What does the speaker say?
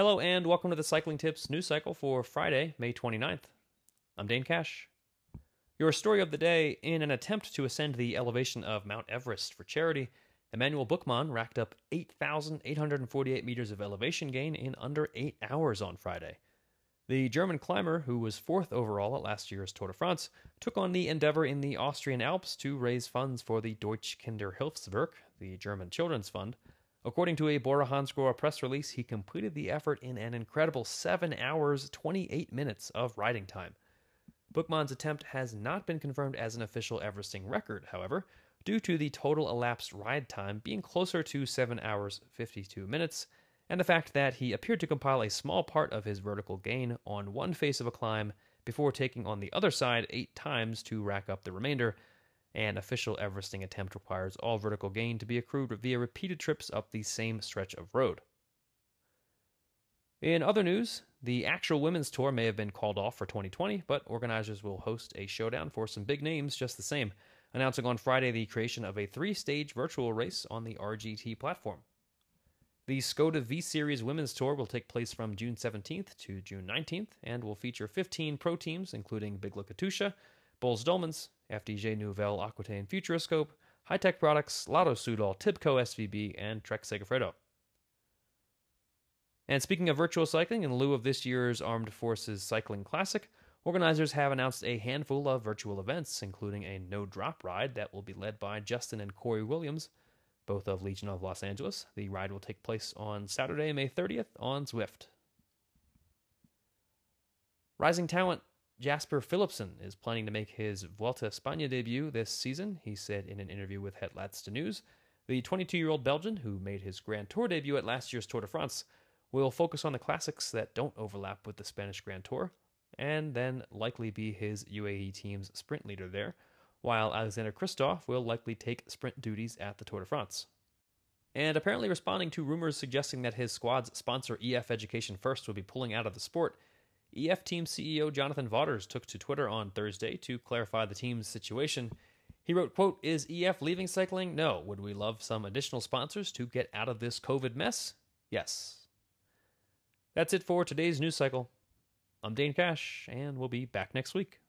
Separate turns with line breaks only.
Hello and welcome to the Cycling Tips news cycle for Friday, May 29th. I'm Dane Cash. Your story of the day in an attempt to ascend the elevation of Mount Everest for charity, Emanuel Buchmann racked up 8,848 meters of elevation gain in under 8 hours on Friday. The German climber, who was fourth overall at last year's Tour de France, took on the endeavor in the Austrian Alps to raise funds for the Deutsche Kinderhilfswerk, the German Children's Fund. According to a Bora press release, he completed the effort in an incredible 7 hours 28 minutes of riding time. Buchmann's attempt has not been confirmed as an official Everesting record, however, due to the total elapsed ride time being closer to 7 hours 52 minutes, and the fact that he appeared to compile a small part of his vertical gain on one face of a climb before taking on the other side eight times to rack up the remainder, an official Everesting attempt requires all vertical gain to be accrued via repeated trips up the same stretch of road. In other news, the actual women's tour may have been called off for 2020, but organizers will host a showdown for some big names just the same, announcing on Friday the creation of a three stage virtual race on the RGT platform. The Skoda V Series Women's Tour will take place from June 17th to June 19th and will feature 15 pro teams, including Bigla Katusha, Boels Dolmans, FDJ Nouvelle Aquitaine Futuroscope, Hitec Products, Lotto Soudal, Tibco SVB, and Trek Segafredo. And speaking of virtual cycling, in lieu of this year's Armed Forces Cycling Classic, organizers have announced a handful of virtual events, including a no drop ride that will be led by Justin and Corey Williams, both of Legion of Los Angeles. The ride will take place on Saturday, May 30th on Zwift. Rising talent Jasper Philipsen is planning to make his Vuelta España debut this season, he said in an interview with Het Laatste Nieuws. The 22 year old Belgian, who made his Grand Tour debut at last year's Tour de France, will focus on the classics that don't overlap with the Spanish Grand Tour, and then likely be his UAE team's sprint leader there, while Alexander Kristoff will likely take sprint duties at the Tour de France. And apparently responding to rumors suggesting that his squad's sponsor EF Education First will be pulling out of the sport, EF Team CEO Jonathan Vaughters took to Twitter on Thursday to clarify the team's situation. He wrote, quote, Is EF leaving cycling? No. Would we love some additional sponsors to get out of this COVID mess? Yes. That's it for today's news cycle. I'm Dane Cash, and we'll be back next week.